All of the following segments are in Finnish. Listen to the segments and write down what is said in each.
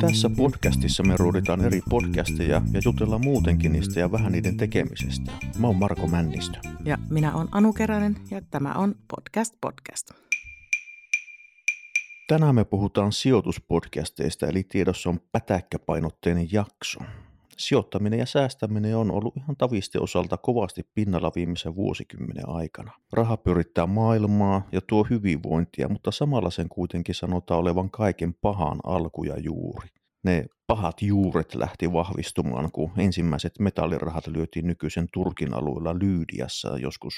Tässä podcastissa me ruuditaan eri podcasteja ja jutellaan muutenkin niistä ja vähän niiden tekemisestä. Mä oon Marko Männistö. Ja minä olen Anu Keränen ja tämä on Podcast Podcast. Tänään me puhutaan sijoituspodcasteista, eli tiedossa on pätäkkäpainotteinen jakso. Sijoittaminen ja säästäminen on ollut ihan tavisten osalta kovasti pinnalla viimeisen vuosikymmenen aikana. Raha pyrittää maailmaa ja tuo hyvinvointia, mutta samalla sen kuitenkin sanotaan olevan kaiken pahan alku ja juuri. Ne pahat juuret lähti vahvistumaan, kun ensimmäiset metallirahat lyötiin nykyisen Turkin alueella Lyydiassa joskus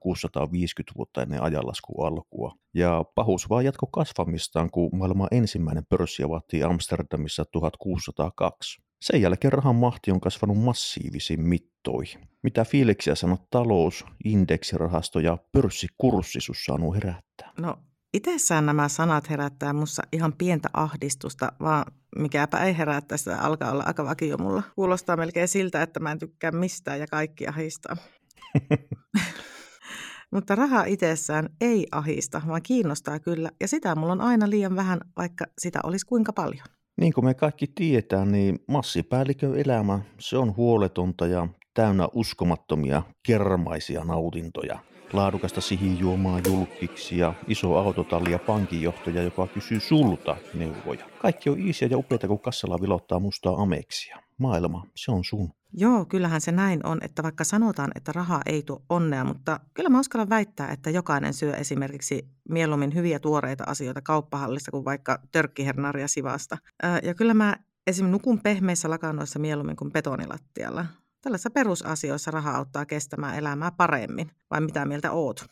650 vuotta ennen ajanlaskun alkua. Ja pahuus vaan jatko kasvamistaan, kun maailman ensimmäinen pörssi avattiin Amsterdamissa 1602. Sen jälkeen rahan mahti on kasvanut massiivisiin mittoihin. Mitä fiiliksiä sanot talous, indeksirahasto ja pörssikurssi saanut herättää? No itsessään nämä sanat herättää mussa ihan pientä ahdistusta, vaan mikäpä ei herättää, sitä alkaa olla aika vakio mulla. Kuulostaa melkein siltä, että mä en tykkää mistään ja kaikki ahistaa. Mutta raha itsessään ei ahista, vaan kiinnostaa kyllä, ja sitä mulla on aina liian vähän, vaikka sitä olisi kuinka paljon. Niin kuin me kaikki tiedetään, niin massipäällikön elämä, se on huoletonta ja täynnä uskomattomia kermaisia nautintoja. Laadukasta sihijuomaa julkiksi ja iso autotalli ja pankinjohtaja, joka kysyy sulta neuvoja. Kaikki on iisiä ja upeita, kun kassalla vilottaa mustaa ameksia. Maailma, se on sun. Joo, kyllähän se näin on, että vaikka sanotaan, että raha ei tuo onnea, mutta kyllä mä uskallan väittää, että jokainen syö esimerkiksi mieluummin hyviä tuoreita asioita kauppahallista kuin vaikka törkkihernaria sivasta. Ja kyllä mä esimerkiksi nukun pehmeissä lakannoissa mieluummin kuin betonilattialla. Tällaisissa perusasioissa raha auttaa kestämään elämää paremmin. Vai mitä mieltä oot?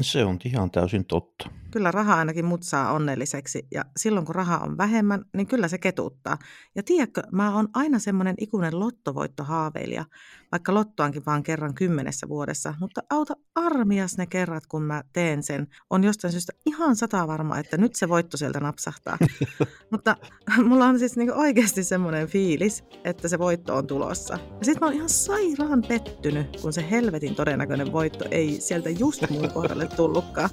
Se on ihan täysin totta. Kyllä raha ainakin mut saa onnelliseksi ja silloin kun raha on vähemmän, niin kyllä se ketuttaa. Ja tiedätkö, mä oon aina semmoinen ikuinen lottovoittohaaveilija, vaikka lottoankin vaan kerran kymmenessä vuodessa, mutta auta armias ne kerrat, kun mä teen sen. On jostain syystä ihan sata varma, että nyt se voitto sieltä napsahtaa. mutta mulla on siis niinku oikeasti semmoinen fiilis, että se voitto on tulossa. Ja sit mä oon ihan sairaan pettynyt, kun se helvetin todennäköinen voitto ei sieltä just mun kohdalle tullutkaan.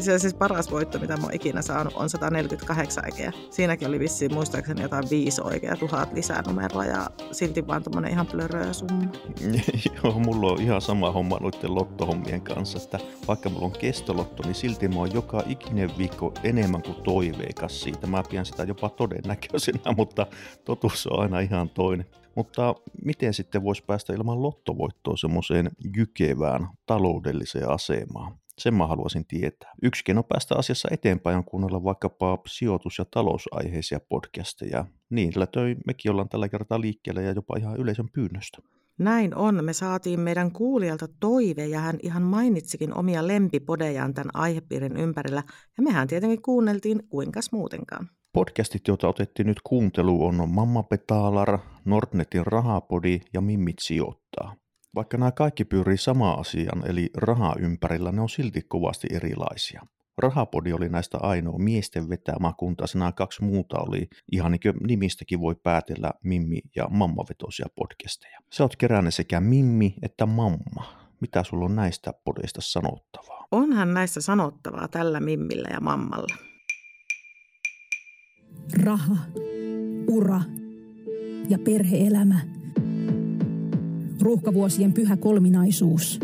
Se on siis paras voitto, mitä mä oon ikinä saanut, on 148 ekeä. Siinäkin oli vissiin muistaakseni jotain viisi oikea, tuhat lisää numeroa ja silti vaan tuommoinen ihan plöröä summa. Joo, mulla on ihan sama homma noiden lottohommien kanssa, että vaikka mulla on kestolotto, niin silti mä oon joka ikinen viikko enemmän kuin toiveikas siitä. Mä pidän sitä jopa todennäköisenä, mutta totuus on aina ihan toinen. Mutta miten sitten voisi päästä ilman lottovoittoa semmoiseen jykevään taloudelliseen asemaan? Sen mä haluaisin tietää. Yksi keino päästä asiassa eteenpäin on kuunnella vaikkapa sijoitus- ja talousaiheisia podcasteja. Niillä töi mekin ollaan tällä kertaa liikkeelle ja jopa ihan yleisön pyynnöstä. Näin on. Me saatiin meidän kuulijalta toive ja hän ihan mainitsikin omia lempipodejaan tämän aihepiirin ympärillä. Ja mehän tietenkin kuunneltiin kuinkas muutenkaan. Podcastit, joita otettiin nyt kuunteluun, on Mamma Petalar, Nordnetin rahapodi ja Mimmit sijoittaa. Vaikka nämä kaikki pyörii sama asian, eli raha ympärillä, ne on silti kovasti erilaisia. Rahapodi oli näistä ainoa miesten vetämä, kun taas nämä kaksi muuta oli ihan niin kuin nimistäkin voi päätellä Mimmi ja Mamma-vetoisia podcasteja. Sä oot kerännyt sekä Mimmi että Mamma. Mitä sulla on näistä podeista sanottavaa? Onhan näistä sanottavaa tällä Mimmillä ja Mammalla. Raha, ura ja perheelämä – ruuhkavuosien pyhä kolminaisuus.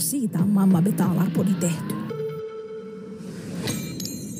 Siitä on Mamma Betalar-podi tehty.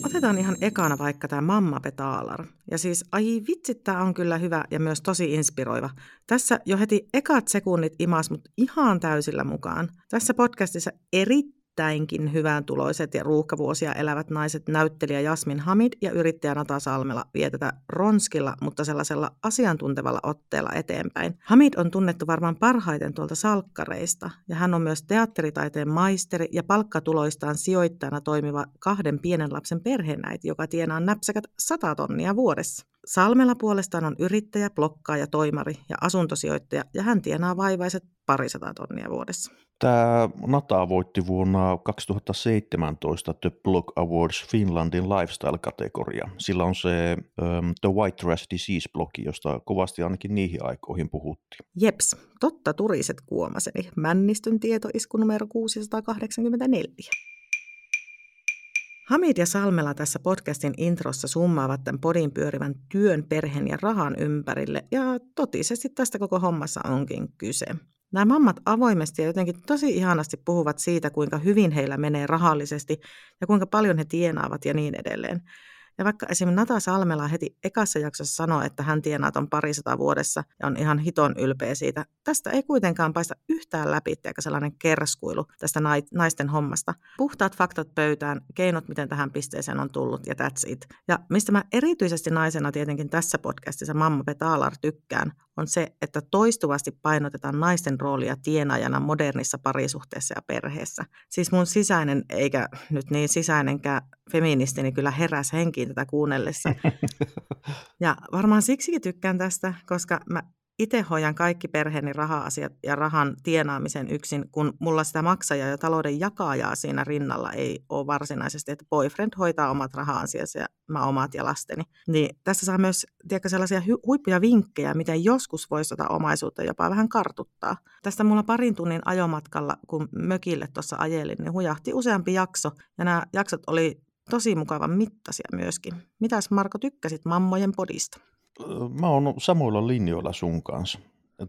Otetaan ihan ekana vaikka tämä Mamma Betalar. Ja siis, ai vitsit, tämä on kyllä hyvä ja myös tosi inspiroiva. Tässä jo heti ekat sekunnit imas mut ihan täysillä mukaan. Tässä podcastissa erittäin erittäinkin hyvän tuloiset ja ruuhkavuosia elävät naiset näyttelijä Jasmin Hamid ja yrittäjä Nata Salmela vietetä ronskilla, mutta sellaisella asiantuntevalla otteella eteenpäin. Hamid on tunnettu varmaan parhaiten tuolta salkkareista ja hän on myös teatteritaiteen maisteri ja palkkatuloistaan sijoittajana toimiva kahden pienen lapsen perheenäiti, joka tienaa näpsäkät 100 tonnia vuodessa. Salmela puolestaan on yrittäjä, blokkaaja, toimari ja asuntosijoittaja, ja hän tienaa vaivaiset parisataa tonnia vuodessa. Tämä Nata voitti vuonna 2017 The Blog Awards Finlandin lifestyle-kategoria. Sillä on se um, The White Trash Disease-blogi, josta kovasti ainakin niihin aikoihin puhuttiin. Jeps, totta turiset kuomaseni. Männistön tietoisku numero 684. Hamid ja Salmela tässä podcastin introssa summaavat tämän podin pyörivän työn, perheen ja rahan ympärille, ja totisesti tästä koko hommassa onkin kyse. Nämä mammat avoimesti ja jotenkin tosi ihanasti puhuvat siitä, kuinka hyvin heillä menee rahallisesti ja kuinka paljon he tienaavat ja niin edelleen. Ja vaikka esimerkiksi Nata Salmela heti ekassa jaksossa sanoi, että hän tienaa ton parisataa vuodessa ja on ihan hiton ylpeä siitä, tästä ei kuitenkaan paista yhtään läpi, eikä sellainen kerskuilu tästä naisten hommasta. Puhtaat faktat pöytään, keinot, miten tähän pisteeseen on tullut ja that's it. Ja mistä mä erityisesti naisena tietenkin tässä podcastissa Mamma Petalar tykkään, on se, että toistuvasti painotetaan naisten roolia tienaajana modernissa parisuhteessa ja perheessä. Siis mun sisäinen, eikä nyt niin sisäinenkään feministini niin kyllä heräs henkiin tätä kuunnellessa. Ja varmaan siksikin tykkään tästä, koska mä itse hoidan kaikki perheeni raha-asiat ja rahan tienaamisen yksin, kun mulla sitä maksajaa ja talouden jakajaa siinä rinnalla ei ole varsinaisesti, että boyfriend hoitaa omat raha-asiansa ja mä omat ja lasteni. Niin tässä saa myös tiedätkö, sellaisia huippuja vinkkejä, miten joskus voisi tota omaisuutta jopa vähän kartuttaa. Tästä mulla parin tunnin ajomatkalla, kun mökille tuossa ajelin, niin hujahti useampi jakso ja nämä jaksot oli tosi mukavan mittaisia myöskin. Mitäs Marko tykkäsit mammojen podista? Mä oon samoilla linjoilla sun kanssa.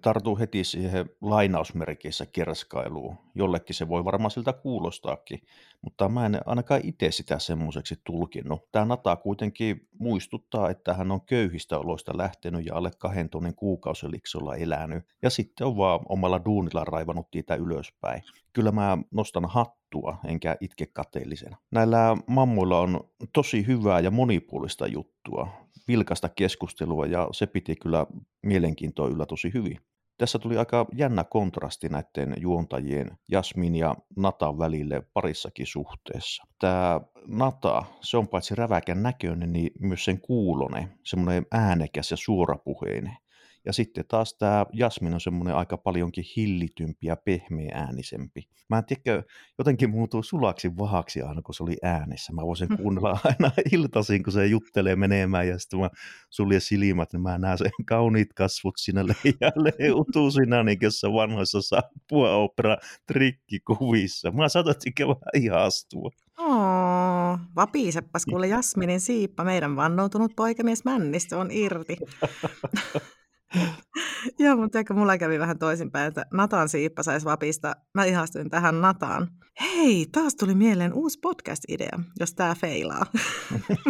Tartuu heti siihen lainausmerkeissä kerskailuun. Jollekin se voi varmaan siltä kuulostaakin, mutta mä en ainakaan itse sitä semmoiseksi tulkinnut. Tämä Nata kuitenkin muistuttaa, että hän on köyhistä oloista lähtenyt ja alle kahden tonnin kuukausiliksolla elänyt. Ja sitten on vaan omalla duunilla raivannut niitä ylöspäin. Kyllä mä nostan hattua, enkä itke kateellisena. Näillä mammoilla on tosi hyvää ja monipuolista juttua vilkasta keskustelua ja se piti kyllä mielenkiintoa yllä tosi hyvin. Tässä tuli aika jännä kontrasti näiden juontajien Jasmin ja Natan välille parissakin suhteessa. Tämä Nata, se on paitsi räväkän näköinen, niin myös sen kuulone, semmoinen äänekäs ja suorapuheinen. Ja sitten taas tämä Jasmin on semmoinen aika paljonkin hillitympi ja pehmeä äänisempi. Mä en tiedä, jotenkin muuttuu sulaksi vahaksi aina, kun se oli äänessä. Mä voisin hmm. kuunnella aina iltaisin, kun se juttelee menemään ja sitten mä sulje silmät, niin mä näen sen kauniit kasvot siinä leijalle utusina, niin kuin vanhoissa saapua opera trikkikuvissa. Mä saatattiin vähän ihastua. Oh, vapiseppas kuule Jasminin siippa, meidän vannoutunut poikamies Männistö on irti. Joo, mutta ehkä mulla kävi vähän toisinpäin, että Natan siippa saisi vapista. Mä ihastuin tähän Nataan. Hei, taas tuli mieleen uusi podcast-idea, jos tämä feilaa.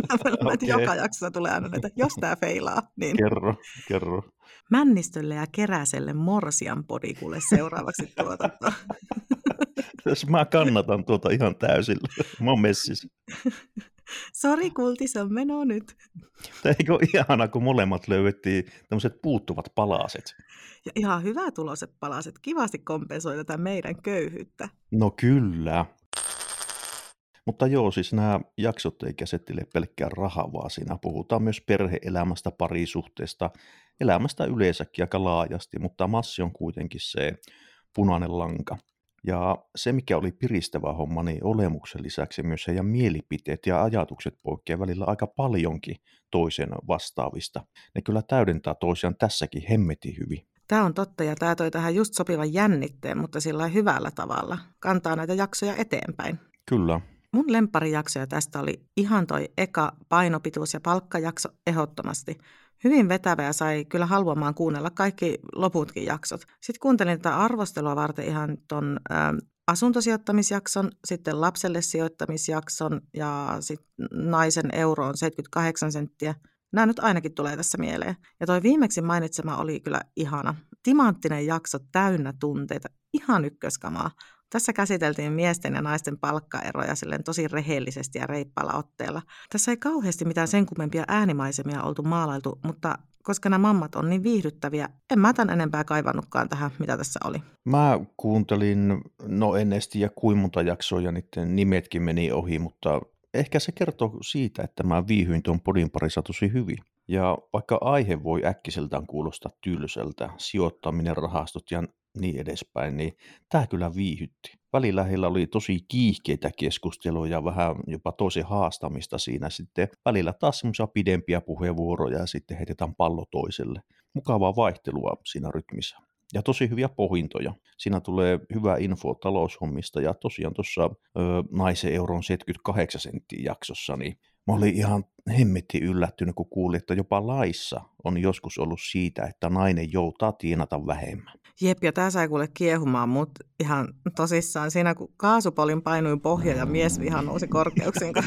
Mä okay. että joka jaksossa tulee aina että jos tämä feilaa. Niin... Kerro, kerro. Männistölle ja Keräselle Morsian podikulle seuraavaksi tuotanto. Mä kannatan tuota ihan täysillä. Mä oon messis. Sori kulti, se on meno nyt. Eikö ihana, kun molemmat löydettiin tämmöiset puuttuvat palaset? Ja ihan hyvä tuloset palaset. Kivasti kompensoi tätä meidän köyhyyttä. No kyllä. Mutta joo, siis nämä jaksot ei käsittele pelkkää rahaa, vaan siinä puhutaan myös perheelämästä, parisuhteesta, elämästä yleensäkin aika laajasti, mutta massi on kuitenkin se punainen lanka. Ja se, mikä oli piristävä homma, niin olemuksen lisäksi myös heidän mielipiteet ja ajatukset poikkeavat välillä aika paljonkin toisen vastaavista. Ne kyllä täydentää toisiaan tässäkin hemmeti hyvin. Tämä on totta ja tämä toi tähän just sopivan jännitteen, mutta sillä hyvällä tavalla. Kantaa näitä jaksoja eteenpäin. Kyllä. Mun lemparijaksoja tästä oli ihan toi eka painopituus- ja palkkajakso ehdottomasti. Hyvin vetävä ja sai kyllä haluamaan kuunnella kaikki loputkin jaksot. Sitten kuuntelin tätä arvostelua varten ihan ton ä, asuntosijoittamisjakson, sitten lapselle sijoittamisjakson ja sitten naisen euroon 78 senttiä. Nämä nyt ainakin tulee tässä mieleen. Ja toi viimeksi mainitsema oli kyllä ihana. Timanttinen jakso täynnä tunteita. Ihan ykköskamaa. Tässä käsiteltiin miesten ja naisten palkkaeroja silleen tosi rehellisesti ja reippaalla otteella. Tässä ei kauheasti mitään sen kummempia äänimaisemia oltu maalailtu, mutta koska nämä mammat on niin viihdyttäviä, en mä tämän enempää kaivannutkaan tähän, mitä tässä oli. Mä kuuntelin, no en edes tiedä kuinka monta jaksoa ja niiden nimetkin meni ohi, mutta ehkä se kertoo siitä, että mä viihyin tuon podin parissa tosi hyvin. Ja vaikka aihe voi äkkiseltään kuulostaa tylsältä, sijoittaminen, rahastot ja niin edespäin, niin tämä kyllä viihytti. Välillä heillä oli tosi kiihkeitä keskusteluja, vähän jopa toisen haastamista siinä sitten. Välillä taas semmoisia pidempiä puheenvuoroja ja sitten heitetään pallo toiselle. Mukavaa vaihtelua siinä rytmissä ja tosi hyviä pohintoja. Siinä tulee hyvä info taloushommista ja tosiaan tuossa naisen euron 78 senttiä jaksossa, niin mä olin ihan hemmetti yllättynyt, kun kuulin, että jopa laissa on joskus ollut siitä, että nainen joutaa tienata vähemmän. Jep, ja tämä sai kuule kiehumaan mut ihan tosissaan. Siinä kun kaasupolin painuin pohja ja miesviha nousi korkeuksiin, kun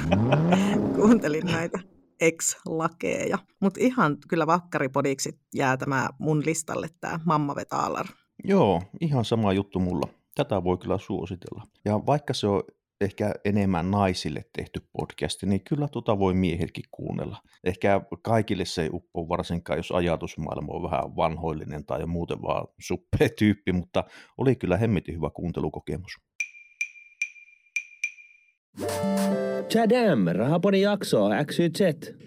kuuntelin näitä ex-lakeja. Mutta ihan kyllä vakkaripodiksi jää tämä mun listalle tämä Mamma Vetaalar. Joo, ihan sama juttu mulla. Tätä voi kyllä suositella. Ja vaikka se on ehkä enemmän naisille tehty podcast, niin kyllä tuota voi miehetkin kuunnella. Ehkä kaikille se ei uppo varsinkaan, jos ajatusmaailma on vähän vanhoillinen tai muuten vaan suppea tyyppi, mutta oli kyllä hemmetin hyvä kuuntelukokemus. Chadam, Rahapodin jaksoa, XYZ.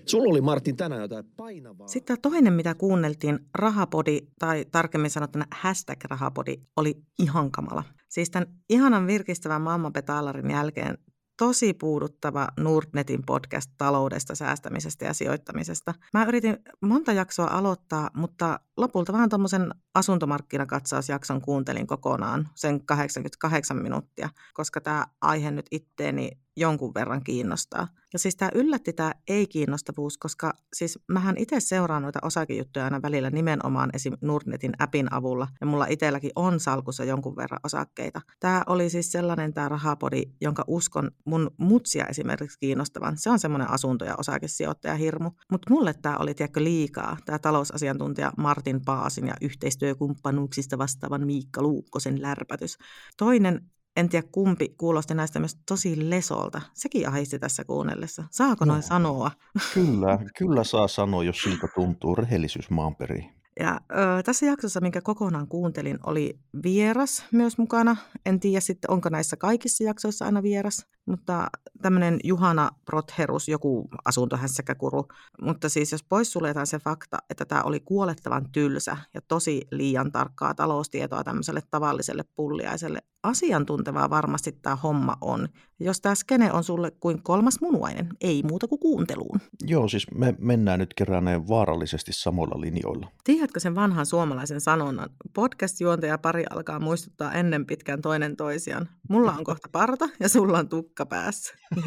Sulla oli Martin tänään jotain painavaa. Sitten toinen, mitä kuunneltiin, Rahapodi, tai tarkemmin sanottuna hashtag Rahapodi, oli ihan kamala. Siis tämän ihanan virkistävän mammapetaalarin jälkeen tosi puuduttava Nordnetin podcast taloudesta, säästämisestä ja sijoittamisesta. Mä yritin monta jaksoa aloittaa, mutta lopulta vähän tuommoisen asuntomarkkinakatsausjakson kuuntelin kokonaan, sen 88 minuuttia, koska tämä aihe nyt itteeni jonkun verran kiinnostaa. Ja siis tämä yllätti tämä ei-kiinnostavuus, koska siis mähän itse seuraan noita osakejuttuja aina välillä nimenomaan esim. Nordnetin appin avulla, ja mulla itselläkin on salkussa jonkun verran osakkeita. Tämä oli siis sellainen tämä rahapodi, jonka uskon mun mutsia esimerkiksi kiinnostavan. Se on semmoinen asunto- ja osakesijoittaja hirmu. Mutta mulle tämä oli tiedätkö liikaa, tämä talousasiantuntija Martin Paasin ja yhteistyökumppanuuksista vastaavan Miikka Luukkosen lärpätys. Toinen en tiedä kumpi kuulosti näistä myös tosi lesolta. Sekin ahisti tässä kuunnellessa. Saako no, noin sanoa? Kyllä, kyllä saa sanoa, jos siltä tuntuu rehellisyys maanperiin. Ja ö, tässä jaksossa, minkä kokonaan kuuntelin, oli vieras myös mukana. En tiedä sitten, onko näissä kaikissa jaksoissa aina vieras, mutta tämmöinen Juhana Protherus, joku asuntohässäkäkuru. Mutta siis jos pois suljetaan se fakta, että tämä oli kuolettavan tylsä ja tosi liian tarkkaa taloustietoa tämmöiselle tavalliselle pulliaiselle, asiantuntevaa varmasti tämä homma on. Jos tämä skene on sulle kuin kolmas munuainen, ei muuta kuin kuunteluun. Joo, siis me mennään nyt kerraneen vaarallisesti samoilla linjoilla. Tiedätkö sen vanhan suomalaisen sanonnan? Podcast-juontaja pari alkaa muistuttaa ennen pitkään toinen toisiaan. Mulla on kohta parta ja sulla on tukka päässä.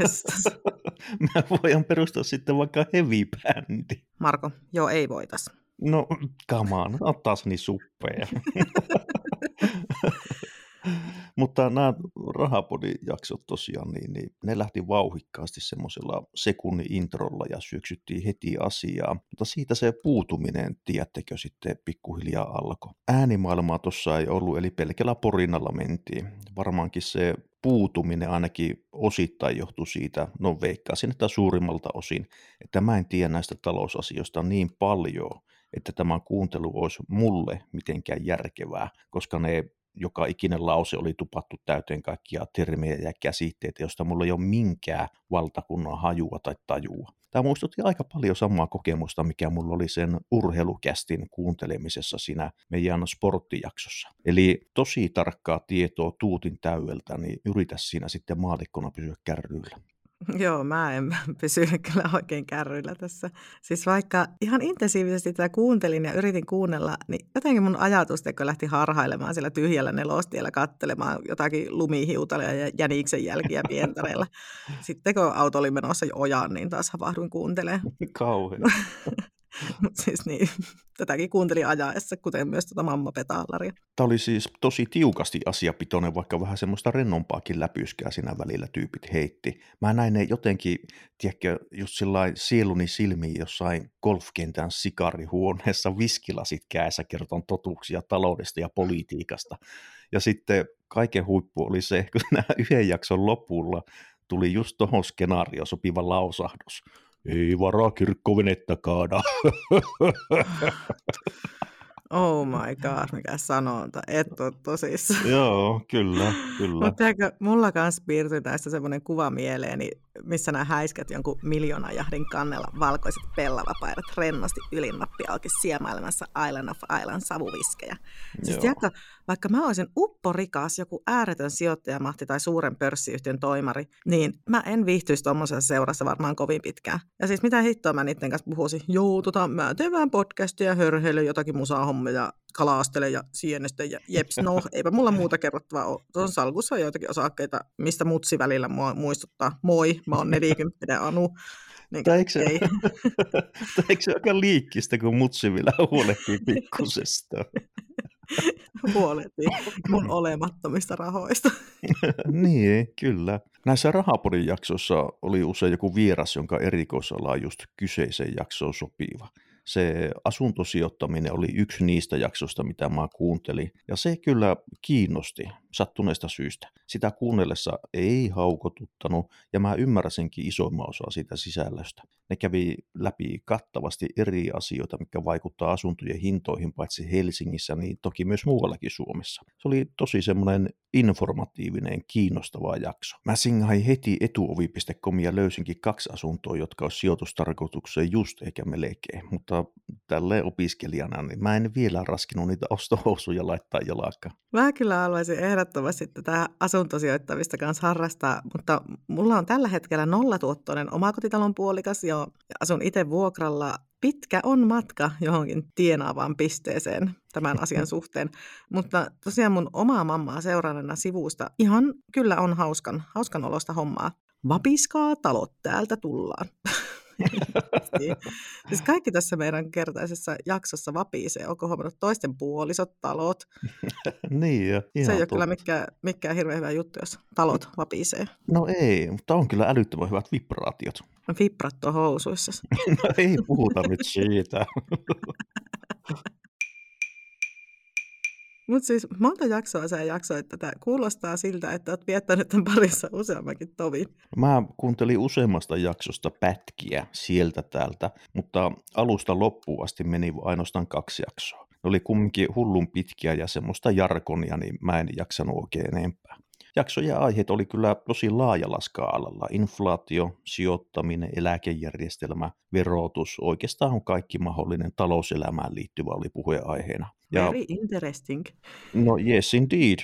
Mä voin perustaa sitten vaikka heavy-bändi. Marko, joo ei voitas. No, come on, ottaa se niin suppeja. Mutta nämä rahapodijaksot tosiaan, niin, niin ne lähti vauhikkaasti semmoisella sekunnin introlla ja syöksyttiin heti asiaa. Mutta siitä se puutuminen, tiedättekö, sitten pikkuhiljaa alkoi. Äänimaailmaa tuossa ei ollut, eli pelkällä porinnalla mentiin. Varmaankin se puutuminen ainakin osittain johtui siitä, no veikkaisin, että suurimmalta osin, että mä en tiedä näistä talousasioista niin paljon, että tämä kuuntelu olisi mulle mitenkään järkevää, koska ne joka ikinen lause oli tupattu täyteen kaikkia termejä ja käsitteitä, joista mulla ei ole minkään valtakunnan hajua tai tajua. Tämä muistutti aika paljon samaa kokemusta, mikä mulla oli sen urheilukästin kuuntelemisessa siinä meidän sporttijaksossa. Eli tosi tarkkaa tietoa tuutin täydeltä, niin yritä siinä sitten maalikkona pysyä kärryillä. Joo, mä en pysynyt kyllä oikein kärryillä tässä. Siis vaikka ihan intensiivisesti tätä kuuntelin ja yritin kuunnella, niin jotenkin mun ajatusteko lähti harhailemaan siellä tyhjällä nelostiellä kattelemaan jotakin lumihiutalia ja jäniksen jälkiä pientareilla. Sitten kun auto oli menossa jo ojaan, niin taas havahduin kuuntelemaan. Kauhean. Mutta siis niin, tätäkin kuuntelin ajaessa, kuten myös tuota mamma petaalaria. Tämä oli siis tosi tiukasti asiapitoinen, vaikka vähän semmoista rennompaakin läpyskää siinä välillä tyypit heitti. Mä näin ne jotenkin, tiedätkö, just sillä sieluni silmiin jossain golfkentän sikarihuoneessa viskilasit käessä kerton totuuksia taloudesta ja politiikasta. Ja sitten kaiken huippu oli se, kun nämä yhden jakson lopulla tuli just tuohon skenaarioon sopiva lausahdus ei varaa kirkkovenettä kaada. Oh my god, mikä sanonta, et ole tosissaan. Joo, kyllä, kyllä. Mutta mulla kanssa piirtyi tästä semmoinen kuva mieleeni missä nämä häiskät jonkun miljoonajahdin kannella valkoiset pellavapaidat rennosti ylinnappi auki siemailemassa Island of Island savuviskejä. Siis tiedätkö, vaikka mä olisin upporikas, joku ääretön sijoittajamahti tai suuren pörssiyhtiön toimari, niin mä en viihtyisi tuommoisessa seurassa varmaan kovin pitkään. Ja siis mitä hittoa mä niiden kanssa puhuisin? Joo, tota, mä teen vähän podcastia, hörheily jotakin musahommia, kalastele ja sienestä ja jeps, no eipä mulla muuta kerrottavaa ole. Tuossa salkussa on joitakin osakkeita, mistä mutsi välillä mua muistuttaa. Moi, mä oon 40 Anu. Niin, tai eikö, se, ei. tai eikö se aika liikkistä, kun mutsi vielä huolehtii pikkusesta? huolehtii mun olemattomista rahoista. niin, kyllä. Näissä Rahapodin jaksoissa oli usein joku vieras, jonka erikoisala on just kyseiseen jaksoon sopiva se asuntosijoittaminen oli yksi niistä jaksoista, mitä mä kuuntelin. Ja se kyllä kiinnosti sattuneesta syystä. Sitä kuunnellessa ei haukotuttanut ja mä ymmärsinkin isoimman osaa siitä sisällöstä. Ne kävi läpi kattavasti eri asioita, mikä vaikuttaa asuntojen hintoihin paitsi Helsingissä, niin toki myös muuallakin Suomessa. Se oli tosi semmoinen informatiivinen, kiinnostava jakso. Mä singahin heti etuovi.com ja löysinkin kaksi asuntoa, jotka olisi sijoitustarkoitukseen just eikä melkein, mutta tälle opiskelijana niin mä en vielä raskinut niitä ostohousuja laittaa jalakkaan. Mä kyllä haluaisin ehdottomasti tätä asuntosijoittamista kanssa harrastaa, mutta mulla on tällä hetkellä nollatuottoinen omakotitalon puolikas ja asun itse vuokralla pitkä on matka johonkin tienaavaan pisteeseen tämän asian suhteen. Mutta tosiaan mun omaa mammaa seuraavana sivusta ihan kyllä on hauskan, hauskan olosta hommaa. Vapiskaa talot, täältä tullaan. siis kaikki tässä meidän kertaisessa jaksossa vapisee. Onko huomannut toisten puolisot, talot? niin, ja Se ei ole kyllä mikään, mikään hirveän hyvä juttu, jos talot vapisee. No ei, mutta on kyllä älyttömän hyvät vibraatiot. Vibratto housuissa. no ei puhuta nyt siitä. Mutta siis monta jaksoa sä jaksoit tätä. Kuulostaa siltä, että oot viettänyt tämän parissa useammankin tovin. Mä kuuntelin useammasta jaksosta pätkiä sieltä täältä, mutta alusta loppuun asti meni ainoastaan kaksi jaksoa. Ne oli kumminkin hullun pitkiä ja semmoista jarkonia, niin mä en jaksanut oikein enempää. Jaksojen aiheet oli kyllä tosi laajalla skaalalla. Inflaatio, sijoittaminen, eläkejärjestelmä, verotus, oikeastaan kaikki mahdollinen talouselämään liittyvä oli puheenaiheena. Ja, Very interesting. No yes indeed.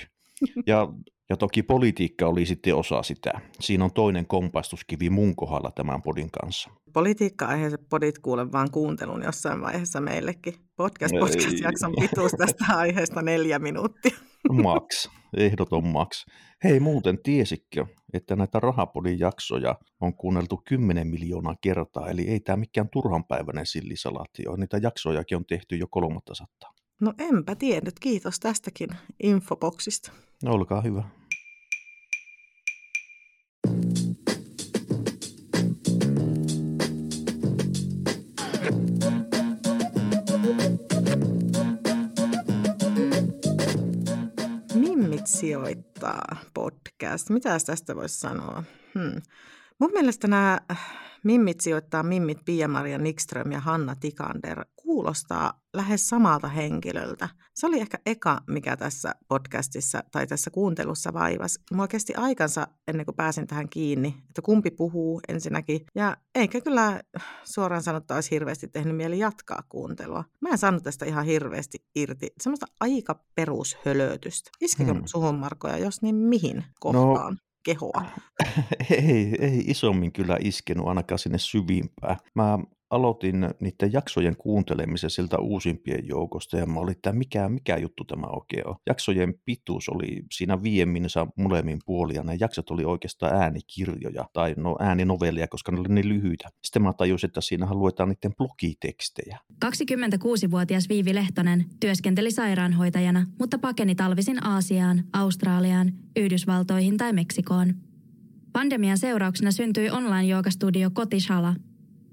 Ja, ja toki politiikka oli sitten osa sitä. Siinä on toinen kompastuskivi mun kohdalla tämän podin kanssa. Politiikka-aiheiset podit kuulen vaan kuuntelun jossain vaiheessa meillekin. Podcast-podcast-jakson pituus tästä aiheesta neljä minuuttia. Max, ehdoton max. Hei muuten, tiesitkö, että näitä Rahapodin jaksoja on kuunneltu 10 miljoonaa kertaa, eli ei tämä mikään turhanpäiväinen sillisalaatti ole. Niitä jaksojakin on tehty jo 300. No enpä tiennyt, kiitos tästäkin infoboksista. No olkaa hyvä. Sijoittaa podcast. Mitä tästä voisi sanoa? Hmm. Mun mielestä nämä Mimmit sijoittaa Mimmit Pia-Maria Nikström ja Hanna Tikander kuulostaa lähes samalta henkilöltä. Se oli ehkä eka, mikä tässä podcastissa tai tässä kuuntelussa vaivas. Mua kesti aikansa ennen kuin pääsin tähän kiinni, että kumpi puhuu ensinnäkin. Ja eikä kyllä suoraan sanottuna olisi hirveästi tehnyt mieli jatkaa kuuntelua. Mä en saanut tästä ihan hirveästi irti. Semmoista aika perushölötystä. Iskikö hmm. suhun Markoja, jos niin mihin kohtaan? No kehoa? Ei, ei isommin kyllä iskenut ainakaan sinne syvimpään. Mä aloitin niiden jaksojen kuuntelemisen siltä uusimpien joukosta ja mä olin, että mikä, mikä juttu tämä oikein on. Jaksojen pituus oli siinä viiemminsa molemmin puolin ja ne jaksot oli oikeastaan äänikirjoja tai no ääninovellia, koska ne oli niin lyhyitä. Sitten mä tajusin, että siinä luetaan niiden blogitekstejä. 26-vuotias Viivi Lehtonen työskenteli sairaanhoitajana, mutta pakeni talvisin Aasiaan, Australiaan, Yhdysvaltoihin tai Meksikoon. Pandemian seurauksena syntyi online-joogastudio Kotishala –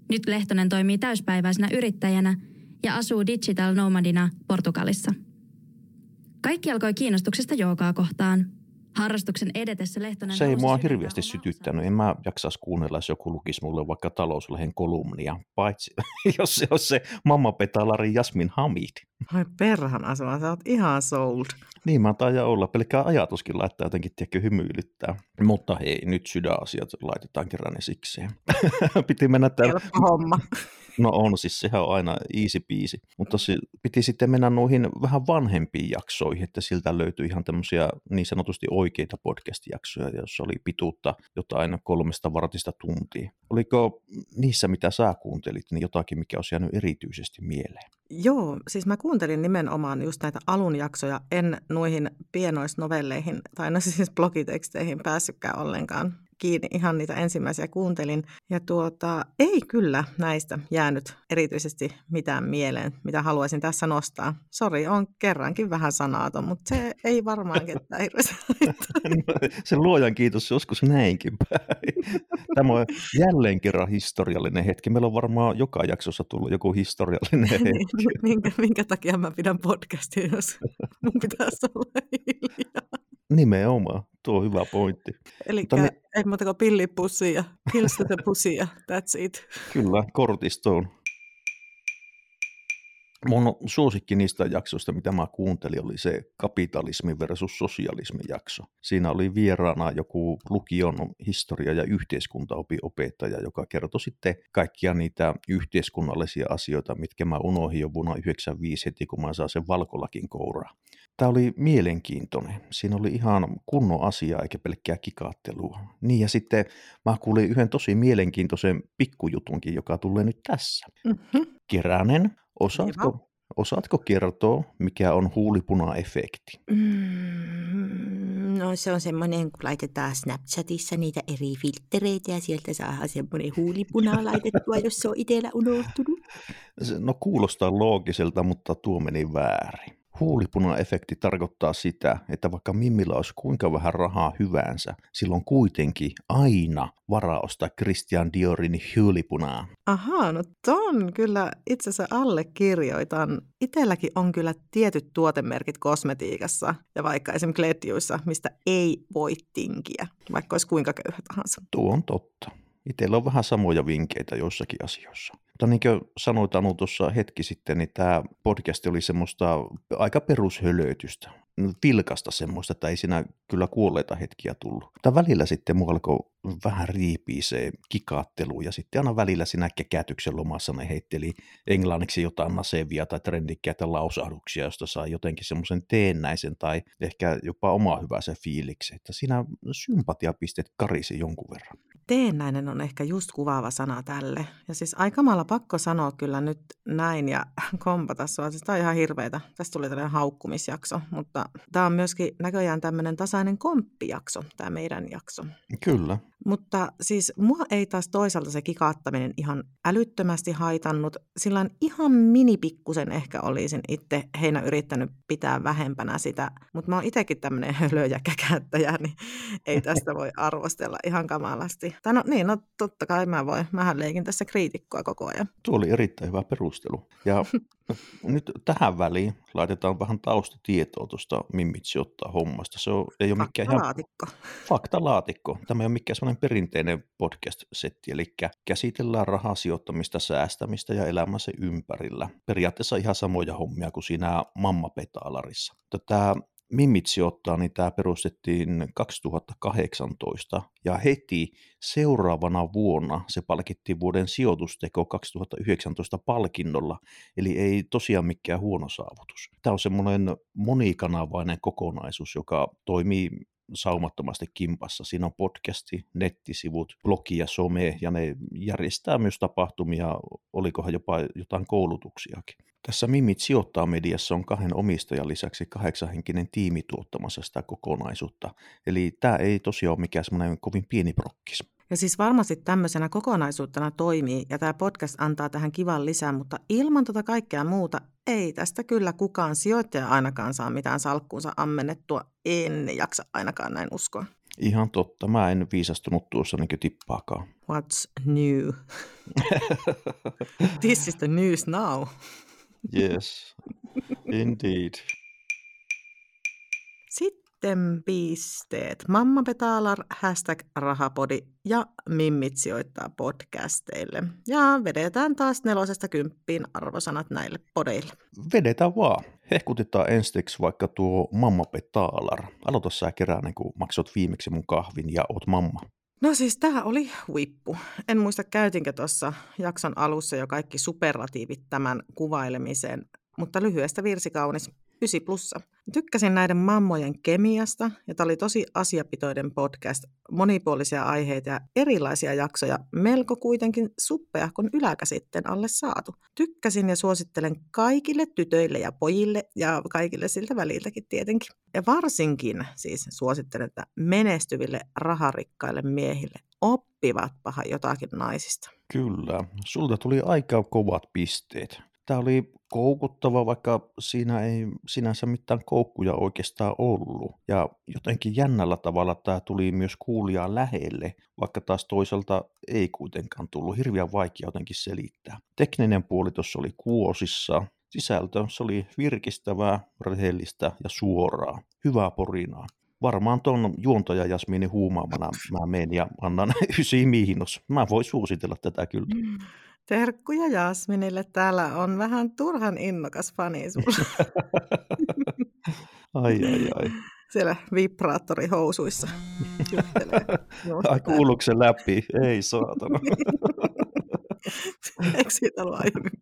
nyt Lehtonen toimii täyspäiväisenä yrittäjänä ja asuu digital nomadina Portugalissa. Kaikki alkoi kiinnostuksesta joogaa kohtaan. Harrastuksen edetessä Lehtonen... Se ei mua hirveästi sytyttänyt. En mä jaksaisi kuunnella, jos joku lukisi mulle vaikka talouslehen kolumnia. Paitsi jos se on se mamma petalari Jasmin Hamid. Ai perhan asua, sä oot ihan sold. Niin mä taidan olla. Pelkkää ajatuskin laittaa jotenkin, tiedätkö, hymyilyttää. Mutta hei, nyt sydänasiat laitetaan kerran ne sikseen. Piti mennä täällä... Homma. No on, siis sehän on aina easy peasy. Mutta tosi piti sitten mennä noihin vähän vanhempiin jaksoihin, että siltä löytyi ihan tämmöisiä niin sanotusti oikeita podcast-jaksoja, joissa oli pituutta jotain kolmesta vartista tuntia. Oliko niissä, mitä sä kuuntelit, niin jotakin, mikä olisi jäänyt erityisesti mieleen? Joo, siis mä kuuntelin nimenomaan just näitä alun jaksoja, en noihin pienoisnovelleihin tai no siis blogiteksteihin päässytkään ollenkaan kiinni. Ihan niitä ensimmäisiä kuuntelin. Ja tuota, ei kyllä näistä jäänyt erityisesti mitään mieleen, mitä haluaisin tässä nostaa. Sori, on kerrankin vähän sanaton, mutta se ei varmaan ketään hirveästi Se luojan kiitos joskus näinkin päin. Tämä on jälleen kerran historiallinen hetki. Meillä on varmaan joka jaksossa tullut joku historiallinen hetki. minkä, minkä takia mä pidän podcastia, jos mun pitäisi olla hiljaa. Nimenomaan, tuo on hyvä pointti. Eli Mutta ne- ei muuta kuin pillipussi ja pills to the pussy ja that's it. Kyllä, kortistoon. Mun suosikki niistä jaksoista, mitä mä kuuntelin, oli se kapitalismi versus sosialismi jakso. Siinä oli vieraana joku lukion historia- ja yhteiskuntaopiopettaja, joka kertoi sitten kaikkia niitä yhteiskunnallisia asioita, mitkä mä unohdin jo vuonna 1995 heti, kun mä saan sen valkolakin kouraa. Tämä oli mielenkiintoinen. Siinä oli ihan kunnon asia eikä pelkkää kikaattelua. Niin ja sitten mä kuulin yhden tosi mielenkiintoisen pikkujutunkin, joka tulee nyt tässä. Mm-hmm. Keränen, osaatko, osaatko kertoa, mikä on huulipuna-efekti? Mm, no se on semmoinen, kun laitetaan Snapchatissa niitä eri filttereitä ja sieltä saadaan semmoinen huulipuna laitettua, jos se on itsellä unohtunut. No kuulostaa loogiselta, mutta tuo meni väärin. Huulipuna-efekti tarkoittaa sitä, että vaikka Mimmillä olisi kuinka vähän rahaa hyvänsä, silloin kuitenkin aina varaa ostaa Christian Diorin huulipunaa. Ahaa, no ton kyllä itse asiassa allekirjoitan. Itelläkin on kyllä tietyt tuotemerkit kosmetiikassa ja vaikka esimerkiksi Gledjuissa, mistä ei voi tinkiä, vaikka olisi kuinka köyhä tahansa. Tuo on totta. Itsellä on vähän samoja vinkkeitä joissakin asioissa. Mutta niin kuin sanoit Anu tuossa hetki sitten, niin tämä podcast oli semmoista aika perushölöitystä. Vilkasta semmoista, että ei siinä kyllä kuolleita hetkiä tullut. Mutta välillä sitten mua alkoi vähän riipii se kikaattelu ja sitten aina välillä siinä kekätyksen lomassa ne heitteli englanniksi jotain nasevia tai trendikkäitä lausahduksia, josta sai jotenkin semmoisen teennäisen tai ehkä jopa oma hyvänsä fiiliksi. Että siinä sympatiapisteet karisi jonkun verran. Teennäinen on ehkä just kuvaava sana tälle. Ja siis aikamalla pakko sanoa kyllä nyt näin ja kompata sua. Siis tää on ihan hirveetä. Tästä tuli tällainen haukkumisjakso, mutta tämä on myöskin näköjään tämmöinen tasainen komppijakso, tämä meidän jakso. Kyllä. Mutta siis mua ei taas toisaalta se kikaattaminen ihan älyttömästi haitannut. Sillä ihan minipikkusen ehkä olisin itse heinä yrittänyt pitää vähempänä sitä. Mutta mä oon itsekin tämmöinen hölö ja käkättäjä, niin ei tästä voi arvostella ihan kamalasti. Tai no niin, no totta kai mä voin. Mähän leikin tässä kriitikkoa koko ajan. Tuo oli erittäin hyvä perustelu. Ja nyt tähän väliin laitetaan vähän taustatietoa tuosta Mimitsi ottaa hommasta. Se on, ei ole mikään ihan Laatikko. faktalaatikko. Tämä ei ole mikään semmoinen perinteinen podcast-setti, eli käsitellään rahasijoittamista, säästämistä ja elämänsä ympärillä. Periaatteessa ihan samoja hommia kuin siinä Mamma Petaalarissa. Tämä Mimitsi ottaa, niin tämä perustettiin 2018 ja heti seuraavana vuonna se palkittiin vuoden sijoitusteko 2019 palkinnolla, eli ei tosiaan mikään huono saavutus. Tämä on semmoinen monikanavainen kokonaisuus, joka toimii saumattomasti kimpassa. Siinä on podcasti, nettisivut, blogi ja some, ja ne järjestää myös tapahtumia, olikohan jopa jotain koulutuksiakin. Tässä Mimit sijoittaa mediassa on kahden omistajan lisäksi kahdeksanhenkinen tiimi tuottamassa sitä kokonaisuutta. Eli tämä ei tosiaan ole mikään semmoinen kovin pieni prokkis. Ja siis varmasti tämmöisenä kokonaisuutena toimii, ja tämä podcast antaa tähän kivan lisää, mutta ilman tota kaikkea muuta ei tästä kyllä kukaan sijoittaja ainakaan saa mitään salkkuunsa ammennettua. En jaksa ainakaan näin uskoa. Ihan totta, mä en viisastunut tuossa niin tippaakaan. What's new? This is the news now. Yes, indeed. Sitten Sitten pisteet. Mamma Betalar, hashtag rahapodi ja Mimmit sijoittaa podcasteille. Ja vedetään taas nelosesta kymppiin arvosanat näille podeille. Vedetään vaan. Hehkutetaan ensiksi vaikka tuo Mamma Betalar. Aloita sä kerään, kun maksot viimeksi mun kahvin ja oot mamma. No siis tämä oli huippu. En muista käytinkö tuossa jakson alussa jo kaikki superlatiivit tämän kuvailemiseen, mutta lyhyestä virsi kaunis. 9 plussa. Tykkäsin näiden mammojen kemiasta ja tämä oli tosi asiapitoinen podcast, monipuolisia aiheita ja erilaisia jaksoja, melko kuitenkin suppeahkon yläkäsitteen alle saatu. Tykkäsin ja suosittelen kaikille tytöille ja pojille ja kaikille siltä väliltäkin tietenkin. Ja varsinkin siis suosittelen, että menestyville raharikkaille miehille oppivat paha jotakin naisista. Kyllä, sulta tuli aika kovat pisteet. Tämä oli koukuttava, vaikka siinä ei sinänsä mitään koukkuja oikeastaan ollut. Ja jotenkin jännällä tavalla tämä tuli myös kuulijaa lähelle, vaikka taas toisaalta ei kuitenkaan tullut. Hirveän vaikea jotenkin selittää. Tekninen puoli tuossa oli kuosissa, sisältö se oli virkistävää, rehellistä ja suoraa. Hyvää porinaa. Varmaan tuon juontaja Jasmini huumaamana mä menen ja annan ysi miinus. Mä voin suositella tätä kyllä. Terkkuja Jasminille. Täällä on vähän turhan innokas fani sulla. ai, ai, ai. Siellä vibraattorihousuissa Ai kuuluuko se läpi? Ei saatana. Eikö siitä ollut aiemmin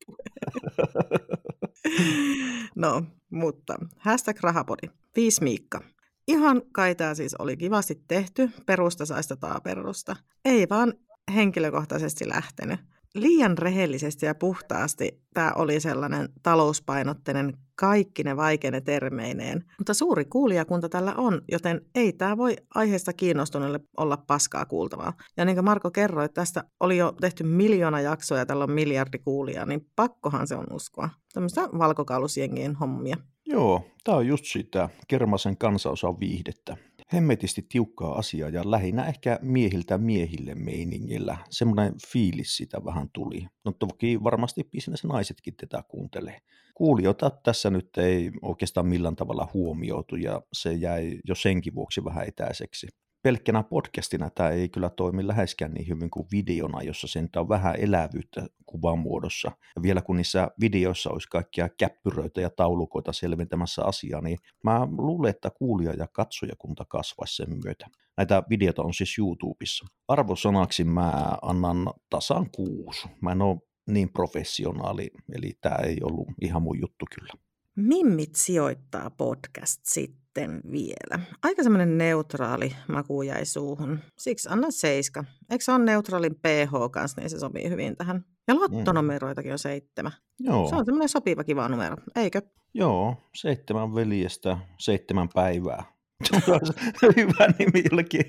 No, mutta hashtag rahapodi. Viisi Miikka. Ihan kai tämä siis oli kivasti tehty, perusta saista taaperusta. Ei vaan henkilökohtaisesti lähtenyt liian rehellisesti ja puhtaasti tämä oli sellainen talouspainotteinen kaikki ne vaikeine termeineen. Mutta suuri kuulijakunta tällä on, joten ei tämä voi aiheesta kiinnostuneelle olla paskaa kuultavaa. Ja niin kuin Marko kerroi, että tästä oli jo tehty miljoona jaksoa ja tällä on miljardi kuulijaa, niin pakkohan se on uskoa. Tämmöistä valkokaulusjengien hommia. Joo, tämä on just sitä Kermasen kansaosa viihdettä hemmetisti tiukkaa asiaa ja lähinnä ehkä miehiltä miehille meiningillä. Semmoinen fiilis sitä vähän tuli. No toki varmasti naisetkin tätä kuuntelee. Kuulijoita tässä nyt ei oikeastaan millään tavalla huomioitu ja se jäi jo senkin vuoksi vähän etäiseksi pelkkänä podcastina tämä ei kyllä toimi läheskään niin hyvin kuin videona, jossa sen on vähän elävyyttä kuvan muodossa. Ja vielä kun niissä videoissa olisi kaikkia käppyröitä ja taulukoita selventämässä asiaa, niin mä luulen, että kuulija ja katsojakunta kasvaisi sen myötä. Näitä videoita on siis YouTubessa. Arvosanaksi mä annan tasan kuusi. Mä en ole niin professionaali, eli tämä ei ollut ihan mun juttu kyllä. Mimmit sijoittaa podcast sitten vielä. Aika semmoinen neutraali maku jäi suuhun. Siksi anna seiska. Eikö se ole neutraalin PH kanssa, niin se sopii hyvin tähän. Ja lottonumeroitakin on seitsemän. Joo. Se on semmoinen sopiva kiva numero, eikö? Joo, seitsemän veljestä, seitsemän päivää. hyvä nimi jollekin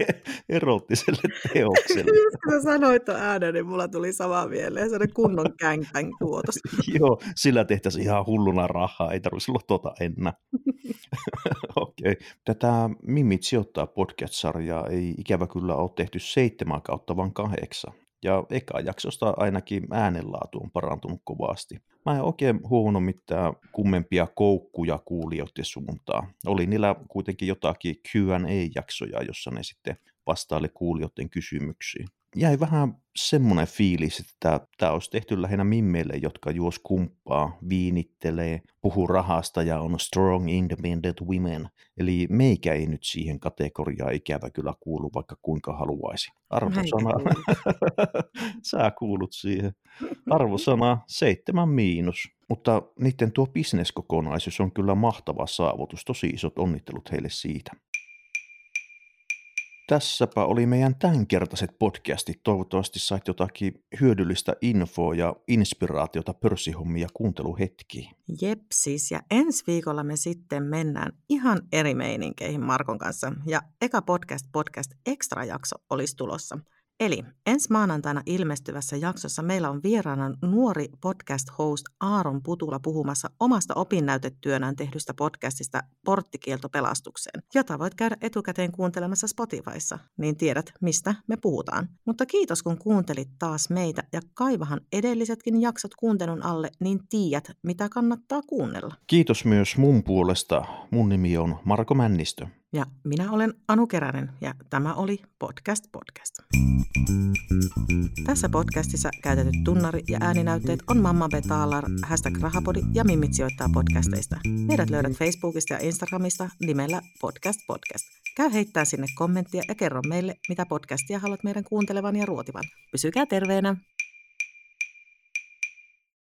erottiselle teokselle. Kun sanoit tuon äänen, niin mulla tuli sama mieleen. Se on kunnon gangbang tuotos. Joo, sillä tehtäisiin ihan hulluna rahaa, ei tarvitsisi lotota enää. Okei. Okay. Tätä Mimit sijoittaa podcast-sarjaa ei ikävä kyllä ole tehty seitsemän kautta, vaan kahdeksan ja eka jaksosta ainakin äänenlaatu on parantunut kovasti. Mä en oikein huomannut mitään kummempia koukkuja kuulijoiden suuntaan. Oli niillä kuitenkin jotakin Q&A-jaksoja, jossa ne sitten vastaili kuulijoiden kysymyksiin jäi vähän semmoinen fiilis, että tämä olisi tehty lähinnä mimmeille, jotka juos kumppaa, viinittelee, puhuu rahasta ja on strong independent women. Eli meikä ei nyt siihen kategoriaan ikävä kyllä kuulu, vaikka kuinka haluaisi. Arvosana, sä kuulut siihen. Arvosana seitsemän miinus. Mutta niiden tuo bisneskokonaisuus on kyllä mahtava saavutus. Tosi isot onnittelut heille siitä. Tässäpä oli meidän tämänkertaiset podcastit. Toivottavasti sait jotakin hyödyllistä infoa ja inspiraatiota pörssihommia kuunteluhetkiin. Jep siis, ja ensi viikolla me sitten mennään ihan eri meininkeihin Markon kanssa. Ja eka podcast podcast extra jakso olisi tulossa – Eli ensi maanantaina ilmestyvässä jaksossa meillä on vieraana nuori podcast-host Aaron Putula puhumassa omasta opinnäytetyönään tehdystä podcastista Porttikielto pelastukseen, jota voit käydä etukäteen kuuntelemassa Spotifyssa, niin tiedät, mistä me puhutaan. Mutta kiitos kun kuuntelit taas meitä ja kaivahan edellisetkin jaksot kuuntelun alle, niin tiedät, mitä kannattaa kuunnella. Kiitos myös mun puolesta. Mun nimi on Marko Männistö. Ja minä olen Anu Keränen ja tämä oli Podcast Podcast. Tässä podcastissa käytetyt tunnari- ja ääninäytteet on Mamma Betalar, hashtag Rahapodi ja Mimmit sijoittaa podcasteista. Meidät löydät Facebookista ja Instagramista nimellä Podcast Podcast. Käy heittää sinne kommenttia ja kerro meille, mitä podcastia haluat meidän kuuntelevan ja ruotivan. Pysykää terveenä!